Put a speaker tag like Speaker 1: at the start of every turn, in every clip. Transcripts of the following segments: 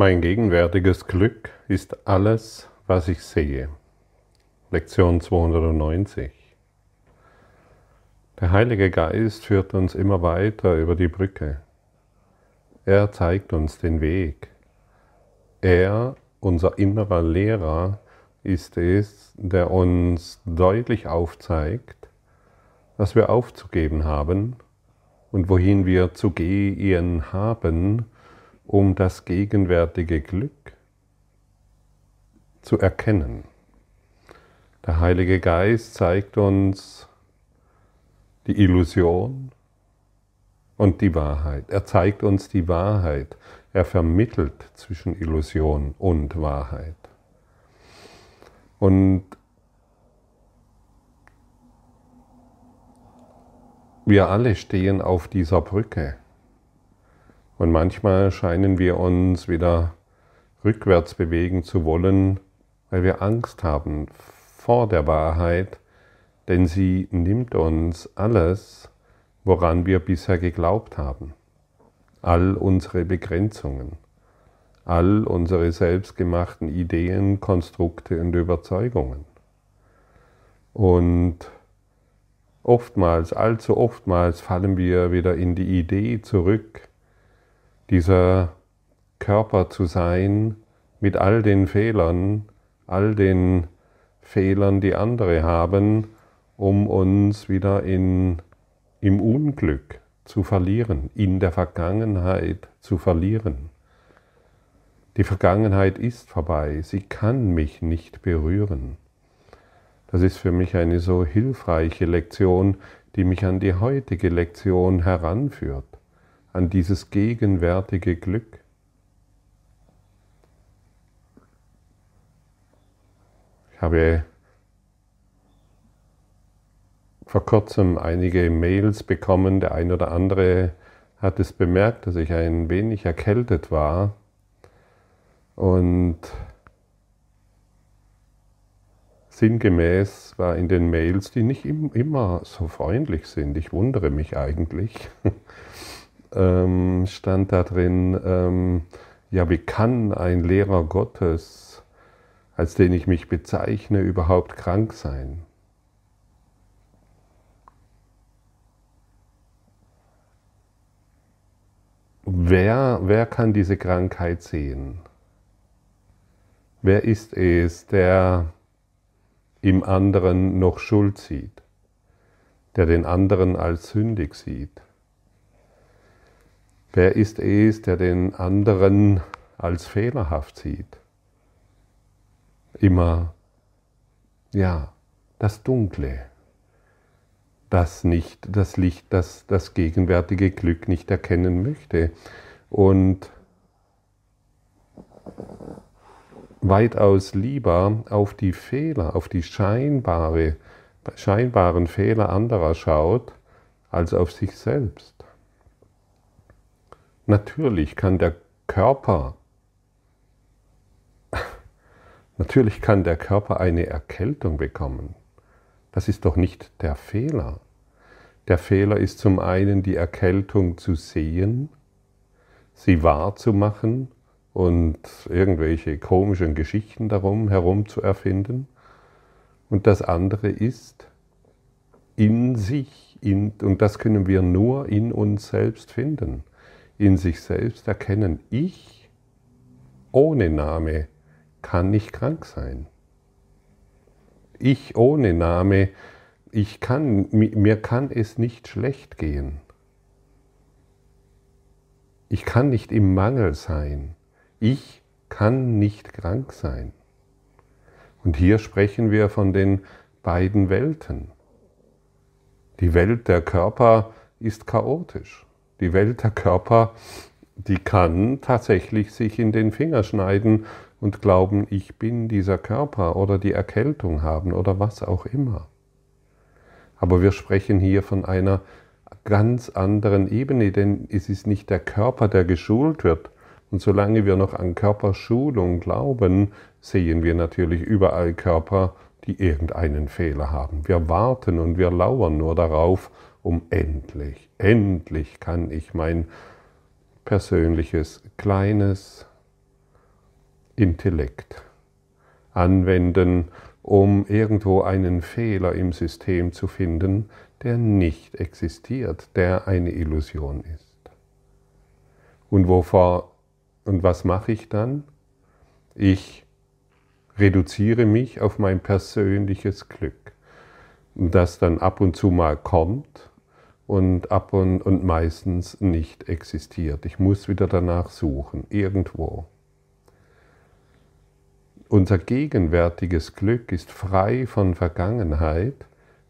Speaker 1: Mein gegenwärtiges Glück ist alles, was ich sehe. Lektion 290. Der Heilige Geist führt uns immer weiter über die Brücke. Er zeigt uns den Weg. Er, unser innerer Lehrer, ist es, der uns deutlich aufzeigt, was wir aufzugeben haben und wohin wir zu gehen haben, um das gegenwärtige Glück zu erkennen. Der Heilige Geist zeigt uns die Illusion und die Wahrheit. Er zeigt uns die Wahrheit. Er vermittelt zwischen Illusion und Wahrheit. Und wir alle stehen auf dieser Brücke. Und manchmal scheinen wir uns wieder rückwärts bewegen zu wollen, weil wir Angst haben vor der Wahrheit, denn sie nimmt uns alles, woran wir bisher geglaubt haben. All unsere Begrenzungen, all unsere selbstgemachten Ideen, Konstrukte und Überzeugungen. Und oftmals, allzu oftmals fallen wir wieder in die Idee zurück, dieser Körper zu sein mit all den Fehlern, all den Fehlern, die andere haben, um uns wieder in, im Unglück zu verlieren, in der Vergangenheit zu verlieren. Die Vergangenheit ist vorbei, sie kann mich nicht berühren. Das ist für mich eine so hilfreiche Lektion, die mich an die heutige Lektion heranführt an dieses gegenwärtige Glück. Ich habe vor kurzem einige Mails bekommen. Der ein oder andere hat es bemerkt, dass ich ein wenig erkältet war. Und sinngemäß war in den Mails, die nicht immer so freundlich sind, ich wundere mich eigentlich, ähm, stand da drin, ähm, ja, wie kann ein Lehrer Gottes, als den ich mich bezeichne, überhaupt krank sein? Wer, wer kann diese Krankheit sehen? Wer ist es, der im anderen noch Schuld sieht, der den anderen als sündig sieht? Wer ist es, der den anderen als fehlerhaft sieht? Immer, ja, das Dunkle, das nicht, das Licht, das das gegenwärtige Glück nicht erkennen möchte. Und weitaus lieber auf die Fehler, auf die scheinbare, scheinbaren Fehler anderer schaut, als auf sich selbst. Natürlich kann der Körper, natürlich kann der Körper eine Erkältung bekommen. Das ist doch nicht der Fehler. Der Fehler ist zum einen die Erkältung zu sehen, sie wahrzumachen und irgendwelche komischen Geschichten darum herum zu erfinden. Und das andere ist in sich, in, und das können wir nur in uns selbst finden in sich selbst erkennen, ich ohne Name kann nicht krank sein. Ich ohne Name, ich kann, mir kann es nicht schlecht gehen. Ich kann nicht im Mangel sein. Ich kann nicht krank sein. Und hier sprechen wir von den beiden Welten. Die Welt der Körper ist chaotisch. Die Welt der Körper, die kann tatsächlich sich in den Finger schneiden und glauben, ich bin dieser Körper oder die Erkältung haben oder was auch immer. Aber wir sprechen hier von einer ganz anderen Ebene, denn es ist nicht der Körper, der geschult wird. Und solange wir noch an Körperschulung glauben, sehen wir natürlich überall Körper, die irgendeinen Fehler haben. Wir warten und wir lauern nur darauf, um endlich, endlich kann ich mein persönliches, kleines, Intellekt anwenden, um irgendwo einen Fehler im System zu finden, der nicht existiert, der eine Illusion ist. Und wovor und was mache ich dann? Ich reduziere mich auf mein persönliches Glück, das dann ab und zu mal kommt und ab und, und meistens nicht existiert. Ich muss wieder danach suchen, irgendwo. Unser gegenwärtiges Glück ist frei von Vergangenheit,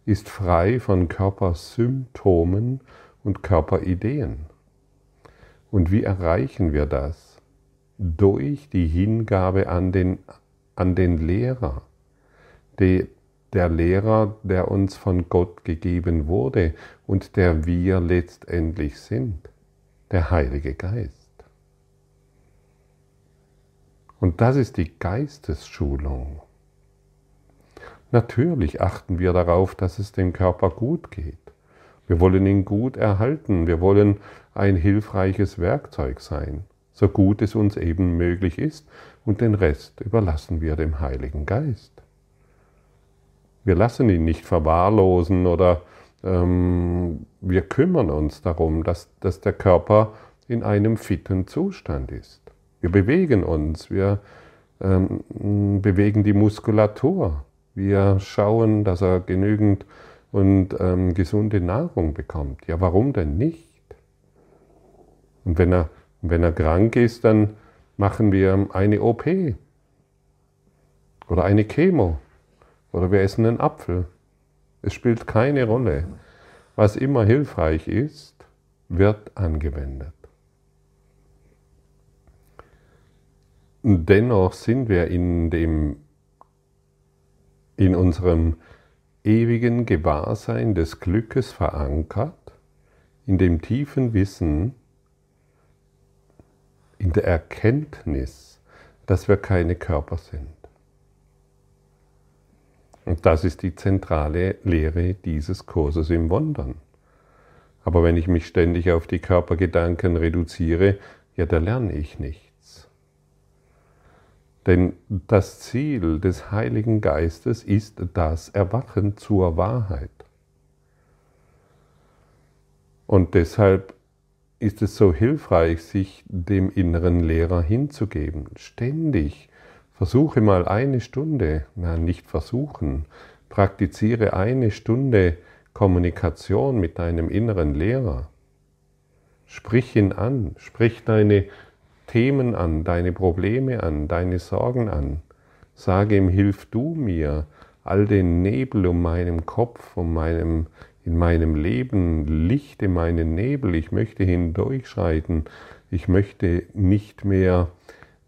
Speaker 1: ist frei von Körpersymptomen und Körperideen. Und wie erreichen wir das? Durch die Hingabe an den, an den Lehrer. Die, der Lehrer, der uns von Gott gegeben wurde und der wir letztendlich sind, der Heilige Geist. Und das ist die Geistesschulung. Natürlich achten wir darauf, dass es dem Körper gut geht. Wir wollen ihn gut erhalten. Wir wollen ein hilfreiches Werkzeug sein, so gut es uns eben möglich ist. Und den Rest überlassen wir dem Heiligen Geist. Wir lassen ihn nicht verwahrlosen oder ähm, wir kümmern uns darum, dass, dass der Körper in einem fitten Zustand ist. Wir bewegen uns, wir ähm, bewegen die Muskulatur, wir schauen, dass er genügend und ähm, gesunde Nahrung bekommt. Ja, warum denn nicht? Und wenn er, wenn er krank ist, dann machen wir eine OP oder eine Chemo oder wir essen einen Apfel. Es spielt keine Rolle. Was immer hilfreich ist, wird angewendet. dennoch sind wir in, dem, in unserem ewigen Gewahrsein des Glückes verankert, in dem tiefen Wissen, in der Erkenntnis, dass wir keine Körper sind. Und das ist die zentrale Lehre dieses Kurses im Wundern. Aber wenn ich mich ständig auf die Körpergedanken reduziere, ja, da lerne ich nicht. Denn das Ziel des Heiligen Geistes ist das Erwachen zur Wahrheit. Und deshalb ist es so hilfreich, sich dem inneren Lehrer hinzugeben. Ständig. Versuche mal eine Stunde, na nicht versuchen, praktiziere eine Stunde Kommunikation mit deinem inneren Lehrer. Sprich ihn an, sprich deine Themen an, deine Probleme an, deine Sorgen an. Sage ihm, hilf du mir, all den Nebel um meinem Kopf, um meinem, in meinem Leben, lichte meinen Nebel, ich möchte hindurchschreiten, ich möchte nicht mehr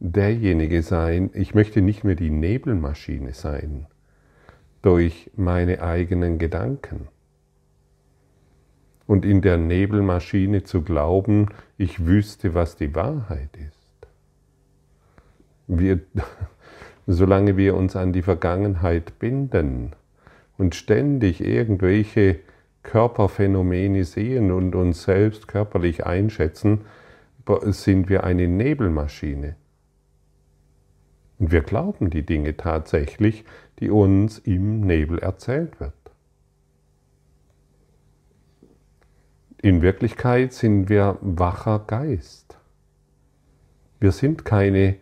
Speaker 1: derjenige sein, ich möchte nicht mehr die Nebelmaschine sein durch meine eigenen Gedanken. Und in der Nebelmaschine zu glauben, ich wüsste, was die Wahrheit ist. Wir, solange wir uns an die Vergangenheit binden und ständig irgendwelche Körperphänomene sehen und uns selbst körperlich einschätzen, sind wir eine Nebelmaschine. Und wir glauben die Dinge tatsächlich, die uns im Nebel erzählt wird. In Wirklichkeit sind wir wacher Geist. Wir sind keine,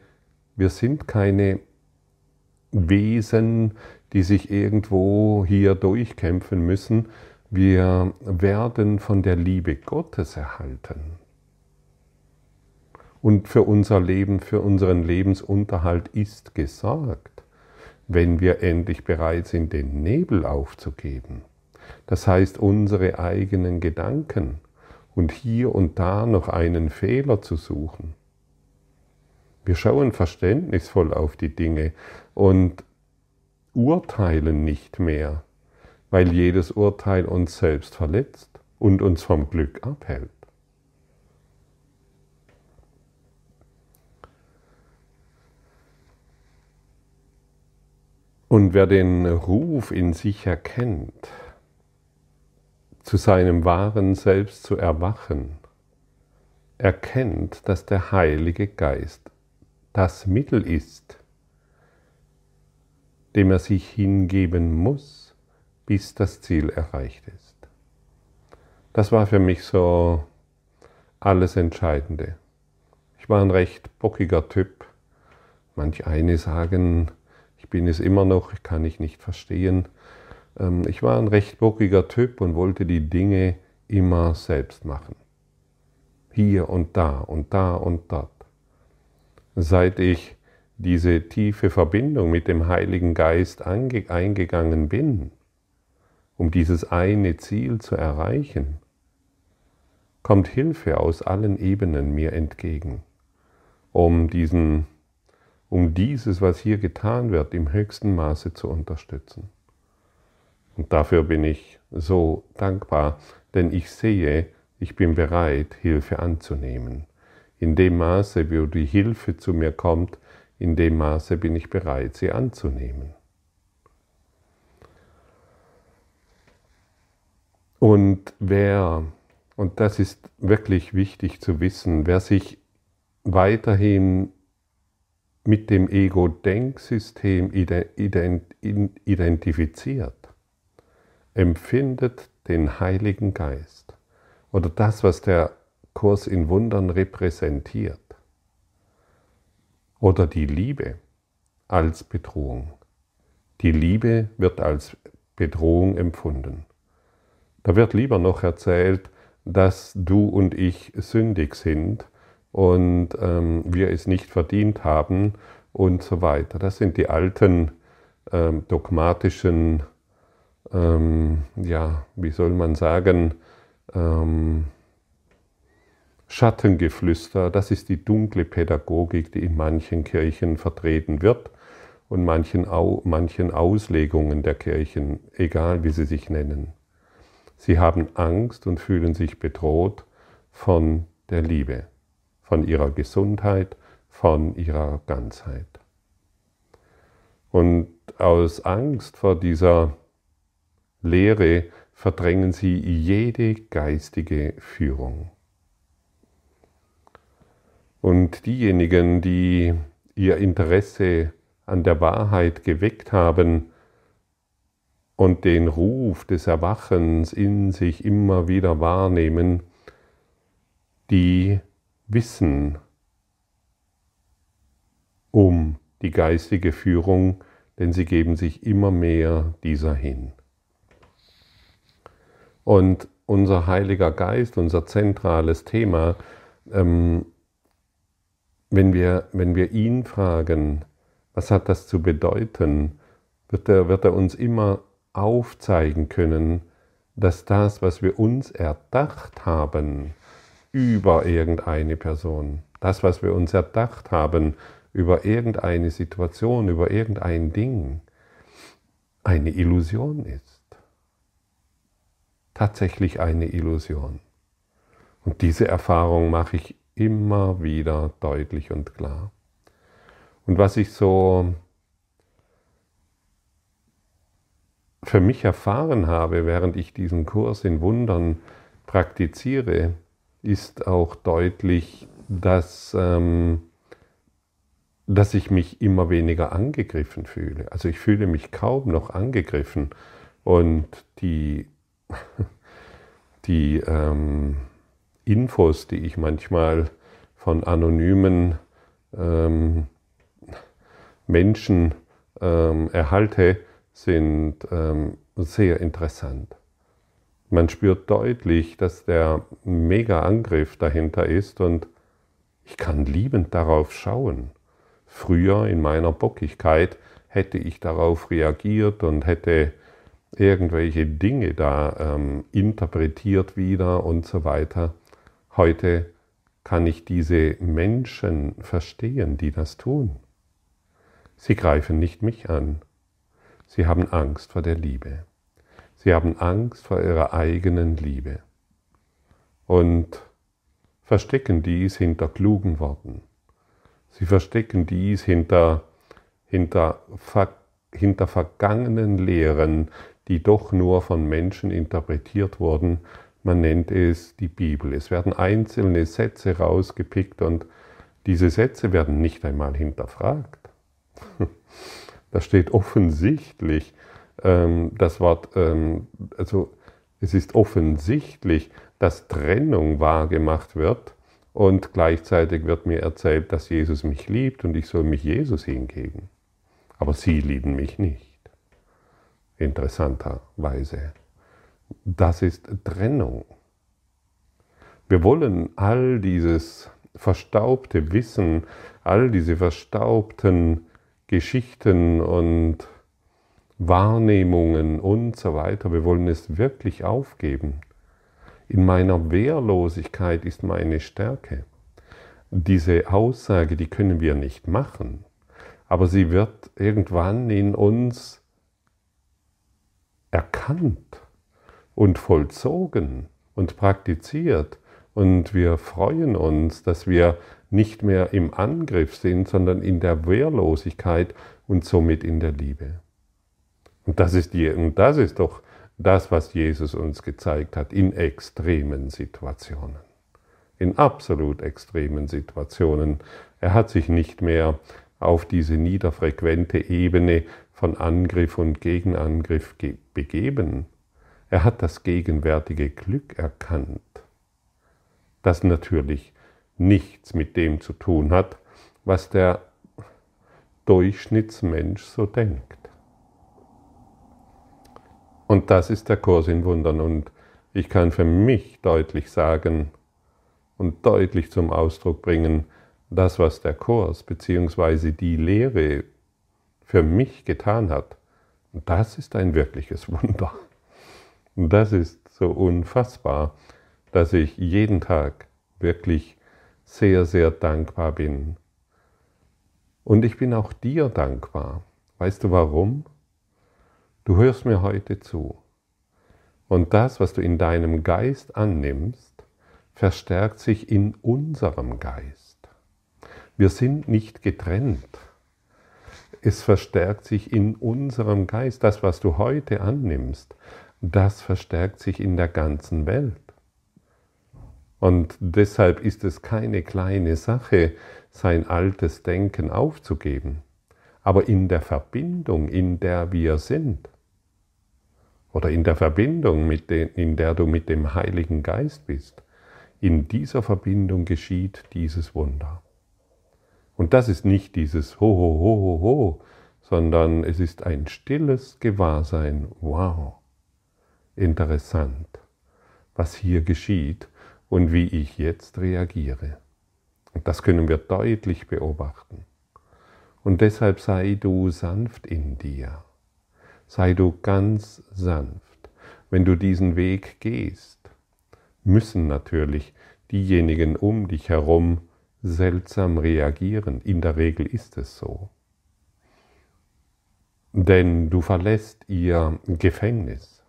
Speaker 1: wir sind keine Wesen, die sich irgendwo hier durchkämpfen müssen. Wir werden von der Liebe Gottes erhalten. Und für unser Leben, für unseren Lebensunterhalt ist gesorgt, wenn wir endlich bereit sind, den Nebel aufzugeben. Das heißt, unsere eigenen Gedanken und hier und da noch einen Fehler zu suchen. Wir schauen verständnisvoll auf die Dinge und urteilen nicht mehr, weil jedes Urteil uns selbst verletzt und uns vom Glück abhält. Und wer den Ruf in sich erkennt, zu seinem wahren Selbst zu erwachen, erkennt, dass der Heilige Geist das Mittel ist, dem er sich hingeben muss, bis das Ziel erreicht ist. Das war für mich so alles Entscheidende. Ich war ein recht bockiger Typ. Manch eine sagen, ich bin es immer noch, kann ich nicht verstehen. Ähm, ich war ein recht bockiger Typ und wollte die Dinge immer selbst machen. Hier und da und da und dort. Seit ich diese tiefe Verbindung mit dem Heiligen Geist eingegangen bin, um dieses eine Ziel zu erreichen, kommt Hilfe aus allen Ebenen mir entgegen, um diesen um dieses, was hier getan wird, im höchsten Maße zu unterstützen. Und dafür bin ich so dankbar, denn ich sehe, ich bin bereit, Hilfe anzunehmen. In dem Maße, wie die Hilfe zu mir kommt, in dem Maße bin ich bereit, sie anzunehmen. Und wer, und das ist wirklich wichtig zu wissen, wer sich weiterhin mit dem Ego-Denksystem identifiziert, empfindet den Heiligen Geist oder das, was der Kurs in Wundern repräsentiert oder die Liebe als Bedrohung. Die Liebe wird als Bedrohung empfunden. Da wird lieber noch erzählt, dass du und ich sündig sind und ähm, wir es nicht verdient haben und so weiter. Das sind die alten ähm, dogmatischen ähm, ja, wie soll man sagen, ähm, Schattengeflüster, das ist die dunkle Pädagogik, die in manchen Kirchen vertreten wird und manchen, Au manchen Auslegungen der Kirchen, egal wie sie sich nennen. Sie haben Angst und fühlen sich bedroht von der Liebe, von ihrer Gesundheit, von ihrer Ganzheit. Und aus Angst vor dieser Lehre verdrängen sie jede geistige Führung. Und diejenigen, die ihr Interesse an der Wahrheit geweckt haben und den Ruf des Erwachens in sich immer wieder wahrnehmen, die wissen um die geistige Führung, denn sie geben sich immer mehr dieser hin. Und unser Heiliger Geist, unser zentrales Thema, ähm, wenn, wir, wenn wir ihn fragen, was hat das zu bedeuten, wird er, wird er uns immer aufzeigen können, dass das, was wir uns erdacht haben über irgendeine Person, das, was wir uns erdacht haben über irgendeine Situation, über irgendein Ding, eine Illusion ist tatsächlich eine Illusion. Und diese Erfahrung mache ich immer wieder deutlich und klar. Und was ich so für mich erfahren habe, während ich diesen Kurs in Wundern praktiziere, ist auch deutlich, dass, ähm, dass ich mich immer weniger angegriffen fühle. Also ich fühle mich kaum noch angegriffen. Und die die ähm, Infos, die ich manchmal von anonymen ähm, Menschen ähm, erhalte, sind ähm, sehr interessant. Man spürt deutlich, dass der Mega-Angriff dahinter ist und ich kann liebend darauf schauen. Früher in meiner Bockigkeit hätte ich darauf reagiert und hätte irgendwelche Dinge da ähm, interpretiert wieder und so weiter. Heute kann ich diese Menschen verstehen, die das tun. Sie greifen nicht mich an. Sie haben Angst vor der Liebe. Sie haben Angst vor ihrer eigenen Liebe. Und verstecken dies hinter klugen Worten. Sie verstecken dies hinter, hinter, hinter vergangenen Lehren, die doch nur von Menschen interpretiert wurden. Man nennt es die Bibel. Es werden einzelne Sätze rausgepickt und Diese Sätze werden nicht einmal hinterfragt. Da steht offensichtlich das Wort, ähm, also es ist offensichtlich, dass Trennung wahrgemacht wird und gleichzeitig wird mir erzählt, dass Jesus mich liebt und ich soll mich Jesus hingeben. Aber sie lieben mich nicht. Interessanterweise. Das ist Trennung. Wir wollen all dieses verstaubte Wissen, all diese verstaubten Geschichten und Wahrnehmungen und so weiter, wir wollen es wirklich aufgeben. In meiner Wehrlosigkeit ist meine Stärke. Diese Aussage, die können wir nicht machen, aber sie wird irgendwann in uns erkannt und vollzogen und praktiziert. Und wir freuen uns, dass wir nicht mehr im Angriff sind, sondern in der Wehrlosigkeit und somit in der Liebe. Und das ist, die, und das ist doch das, was Jesus uns gezeigt hat in extremen Situationen. In absolut extremen Situationen. Er hat sich nicht mehr auf diese niederfrequente Ebene von Angriff und Gegenangriff begeben. Er hat das gegenwärtige Glück erkannt, das natürlich nichts mit dem zu tun hat, was der Durchschnittsmensch so denkt. Und das ist der Kurs in Wundern. Und ich kann für mich deutlich sagen und deutlich zum Ausdruck bringen, das, was der Kurs bzw. die Lehre für mich getan hat, das ist ein wirkliches Wunder. Und das ist so unfassbar, dass ich jeden Tag wirklich sehr, sehr dankbar bin. Und ich bin auch dir dankbar. Weißt du warum? Du hörst mir heute zu. Und das, was du in deinem Geist annimmst, verstärkt sich in unserem Geist. Wir sind nicht getrennt. Es verstärkt sich in unserem Geist. Das, was du heute annimmst, das verstärkt sich in der ganzen Welt. Und deshalb ist es keine kleine Sache, sein altes Denken aufzugeben. Aber in der Verbindung, in der wir sind, oder in der Verbindung, den, in der du mit dem Heiligen Geist bist, in dieser Verbindung geschieht dieses Wunder. Und das ist nicht dieses Ho, ho, ho, ho, ho, sondern es ist ein stilles Gewahrsein. Wow, interessant, was hier geschieht und wie ich jetzt reagiere. Und das können wir deutlich beobachten. Und deshalb sei du sanft in dir sei du ganz sanft. Wenn du diesen Weg gehst, müssen natürlich diejenigen um dich herum seltsam reagieren. In der Regel ist es so. Denn du verlässt ihr Gefängnis,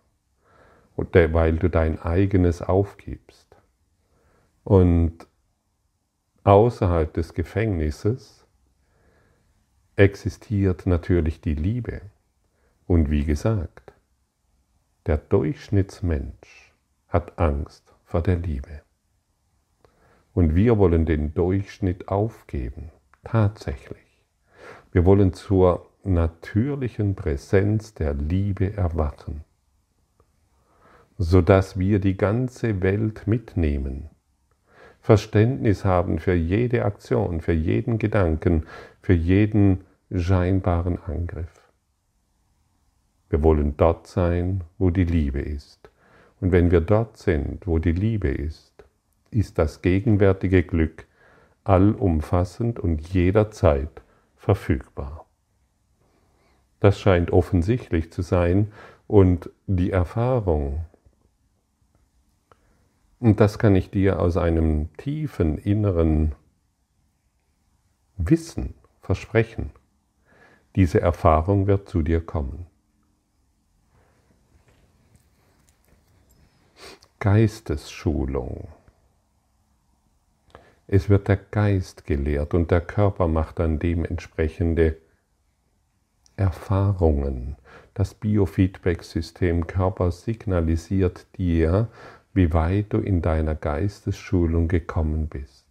Speaker 1: weil du dein eigenes aufgibst. Und außerhalb des Gefängnisses existiert natürlich die Liebe. Und wie gesagt, der Durchschnittsmensch hat Angst vor der Liebe. Und wir wollen den Durchschnitt aufgeben, tatsächlich. Wir wollen zur natürlichen Präsenz der Liebe erwachen, sodass wir die ganze Welt mitnehmen, Verständnis haben für jede Aktion, für jeden Gedanken, für jeden scheinbaren Angriff. Wir wollen dort sein, wo die Liebe ist. Und wenn wir dort sind, wo die Liebe ist, ist das gegenwärtige Glück allumfassend und jederzeit verfügbar. Das scheint offensichtlich zu sein und die Erfahrung, und das kann ich dir aus einem tiefen inneren Wissen versprechen, diese Erfahrung wird zu dir kommen. Geistesschulung. Es wird der Geist gelehrt und der Körper macht dann dementsprechende Erfahrungen. Das Biofeedback-System Körper signalisiert dir, wie weit du in deiner Geistesschulung gekommen bist.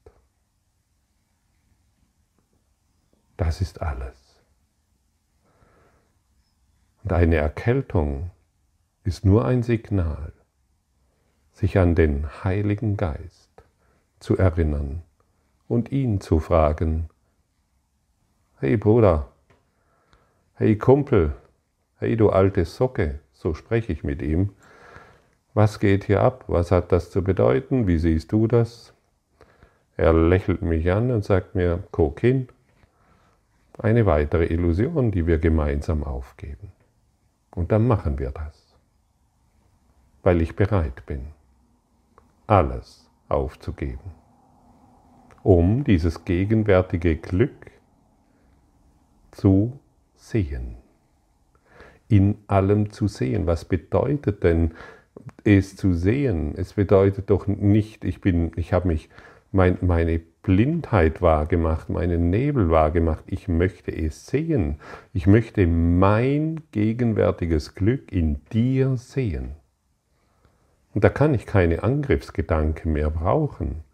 Speaker 1: Das ist alles. Und eine Erkältung ist nur ein Signal, sich an den Heiligen Geist zu erinnern und ihn zu fragen, hey Bruder, hey Kumpel, hey du alte Socke, so spreche ich mit ihm, was geht hier ab, was hat das zu bedeuten, wie siehst du das? Er lächelt mich an und sagt mir, Kokin, eine weitere Illusion, die wir gemeinsam aufgeben. Und dann machen wir das, weil ich bereit bin, alles aufzugeben, um dieses gegenwärtige Glück zu sehen. In allem zu sehen. Was bedeutet denn es zu sehen? Es bedeutet doch nicht, ich bin, ich habe mich mein, meine Blindheit wahrgemacht, meinen Nebel wahrgemacht. Ich möchte es sehen. Ich möchte mein gegenwärtiges Glück in dir sehen. Und da kann ich keine Angriffsgedanken mehr brauchen.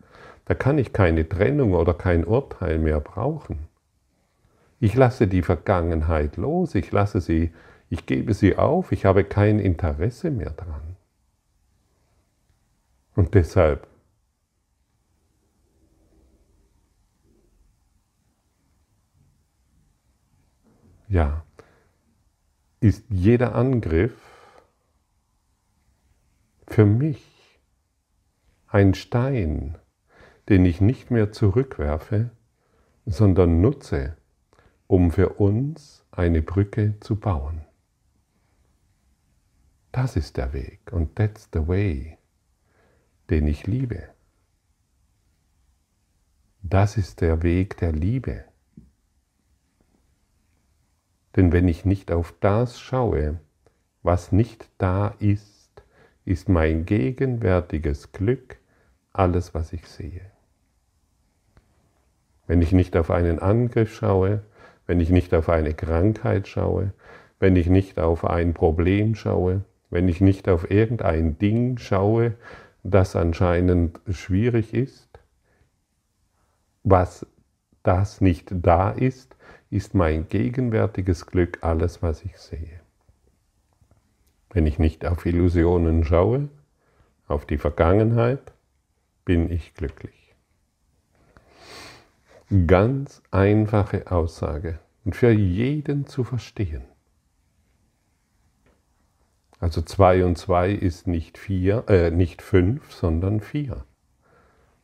Speaker 1: Da kann ich keine Trennung oder kein Urteil mehr brauchen. Ich lasse die Vergangenheit los, ich lasse sie, ich gebe sie auf, ich habe kein Interesse mehr dran. Und deshalb ja, ist jeder Angriff für mich ein Stein, den ich nicht mehr zurückwerfe, sondern nutze, um für uns eine Brücke zu bauen. Das ist der Weg und that's the way, den ich liebe. Das ist der Weg der Liebe. Denn wenn ich nicht auf das schaue, was nicht da ist, ist mein gegenwärtiges Glück alles, was ich sehe. Wenn ich nicht auf einen Angriff schaue, wenn ich nicht auf eine Krankheit schaue, wenn ich nicht auf ein Problem schaue, wenn ich nicht auf irgendein Ding schaue, das anscheinend schwierig ist, was das nicht da ist, ist mein gegenwärtiges Glück alles, was ich sehe. Wenn ich nicht auf Illusionen schaue, auf die Vergangenheit, bin ich glücklich. Ganz einfache Aussage und für jeden zu verstehen. Also 2 und 2 ist nicht, vier, äh, nicht 5, sondern 4.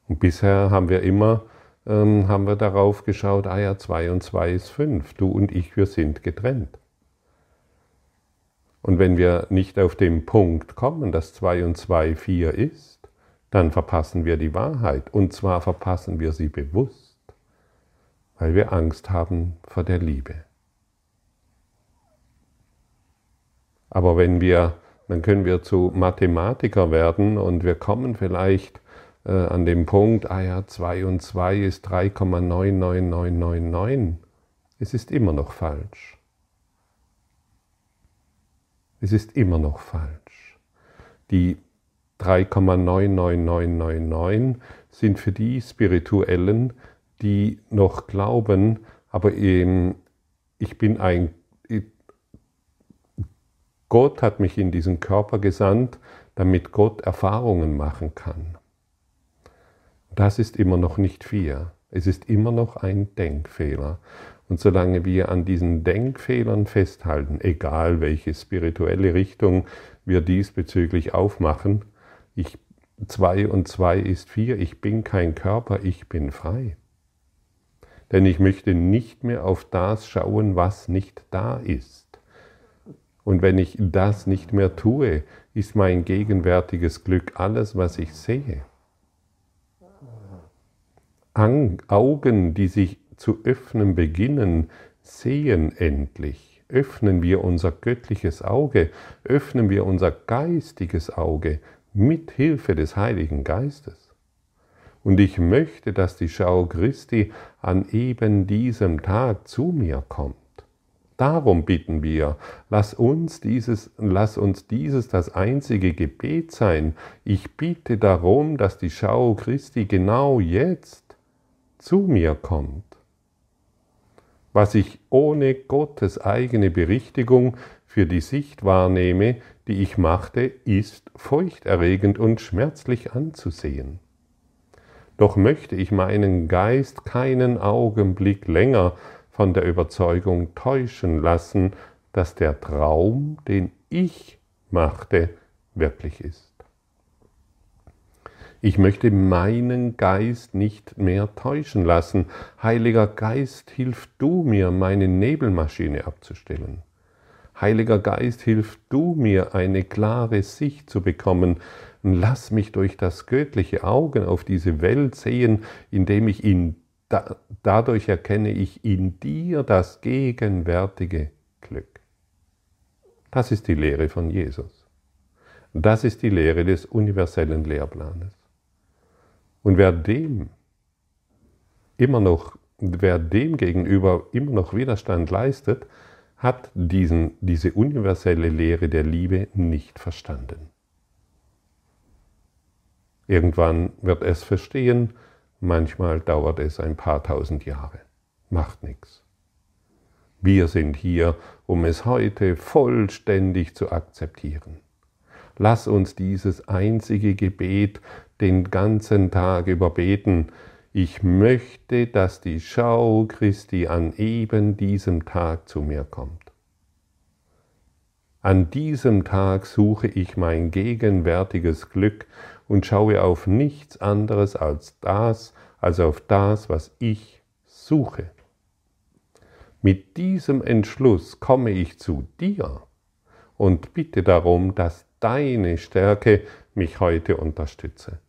Speaker 1: Und bisher haben wir immer ähm, haben wir darauf geschaut, ah ja, 2 und 2 ist 5, du und ich, wir sind getrennt. Und wenn wir nicht auf den Punkt kommen, dass 2 und 2 4 ist, dann verpassen wir die Wahrheit. Und zwar verpassen wir sie bewusst, weil wir Angst haben vor der Liebe. Aber wenn wir, dann können wir zu Mathematiker werden und wir kommen vielleicht äh, an dem Punkt, ah ja, 2 und 2 ist 3,99999. Es ist immer noch falsch. Es ist immer noch falsch. Die 3,99999 sind für die Spirituellen, die noch glauben, aber eben, ich bin ein, Gott hat mich in diesen Körper gesandt, damit Gott Erfahrungen machen kann. Das ist immer noch nicht vier. Es ist immer noch ein Denkfehler. Und solange wir an diesen Denkfehlern festhalten, egal welche spirituelle Richtung wir diesbezüglich aufmachen, ich, zwei und zwei ist vier, ich bin kein Körper, ich bin frei. Denn ich möchte nicht mehr auf das schauen, was nicht da ist. Und wenn ich das nicht mehr tue, ist mein gegenwärtiges Glück alles, was ich sehe. Augen, die sich zu öffnen beginnen, sehen endlich. Öffnen wir unser göttliches Auge, öffnen wir unser geistiges Auge mit Hilfe des Heiligen Geistes. Und ich möchte, dass die Schau Christi an eben diesem Tag zu mir kommt. Darum bitten wir, lass uns dieses, lass uns dieses das einzige Gebet sein. Ich bitte darum, dass die Schau Christi genau jetzt zu mir kommt. Was ich ohne Gottes eigene Berichtigung für die Sicht wahrnehme, die ich machte, ist furchterregend und schmerzlich anzusehen. Doch möchte ich meinen Geist keinen Augenblick länger von der Überzeugung täuschen lassen, dass der Traum, den ich machte, wirklich ist. Ich möchte meinen Geist nicht mehr täuschen lassen. Heiliger Geist, hilf du mir, meine Nebelmaschine abzustellen. Heiliger Geist, hilf du mir, eine klare Sicht zu bekommen. Lass mich durch das göttliche Augen auf diese Welt sehen, indem ich in, da, dadurch erkenne ich in dir das gegenwärtige Glück. Das ist die Lehre von Jesus. Das ist die Lehre des universellen Lehrplanes. Und wer dem immer noch, wer dem gegenüber immer noch Widerstand leistet, hat diesen, diese universelle Lehre der Liebe nicht verstanden. Irgendwann wird es verstehen, manchmal dauert es ein paar tausend Jahre. Macht nichts. Wir sind hier, um es heute vollständig zu akzeptieren. Lass uns dieses einzige Gebet den ganzen Tag über beten. Ich möchte, dass die Schau Christi an eben diesem Tag zu mir kommt. An diesem Tag suche ich mein gegenwärtiges Glück und schaue auf nichts anderes als das, als auf das, was ich suche. Mit diesem Entschluss komme ich zu dir und bitte darum, dass deine Stärke mich heute unterstütze,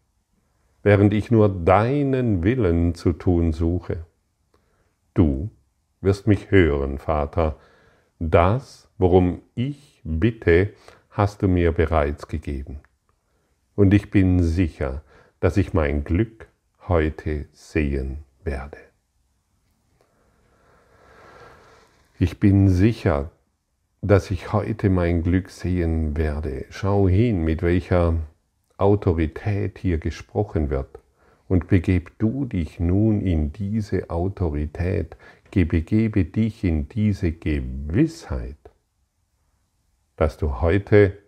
Speaker 1: während ich nur deinen Willen zu tun suche. Du wirst mich hören, Vater, das, worum ich bitte, hast du mir bereits gegeben. Und ich bin sicher, dass ich mein Glück heute sehen werde. Ich bin sicher, dass ich heute mein Glück sehen werde. Schau hin, mit welcher Autorität hier gesprochen wird. Und begeb du dich nun in diese Autorität, begebe dich in diese Gewissheit, dass du heute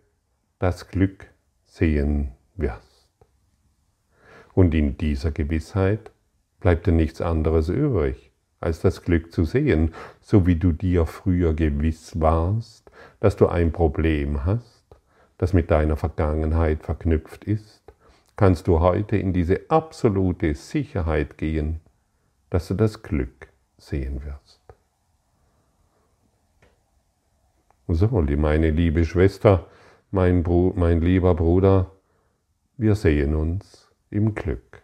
Speaker 1: das Glück sehen wirst. Und in dieser Gewissheit bleibt dir nichts anderes übrig, als das Glück zu sehen, so wie du dir früher gewiss warst, dass du ein Problem hast, das mit deiner Vergangenheit verknüpft ist, kannst du heute in diese absolute Sicherheit gehen, dass du das Glück sehen wirst. So, meine liebe Schwester, mein, Bru mein lieber Bruder, wir sehen uns im Glück.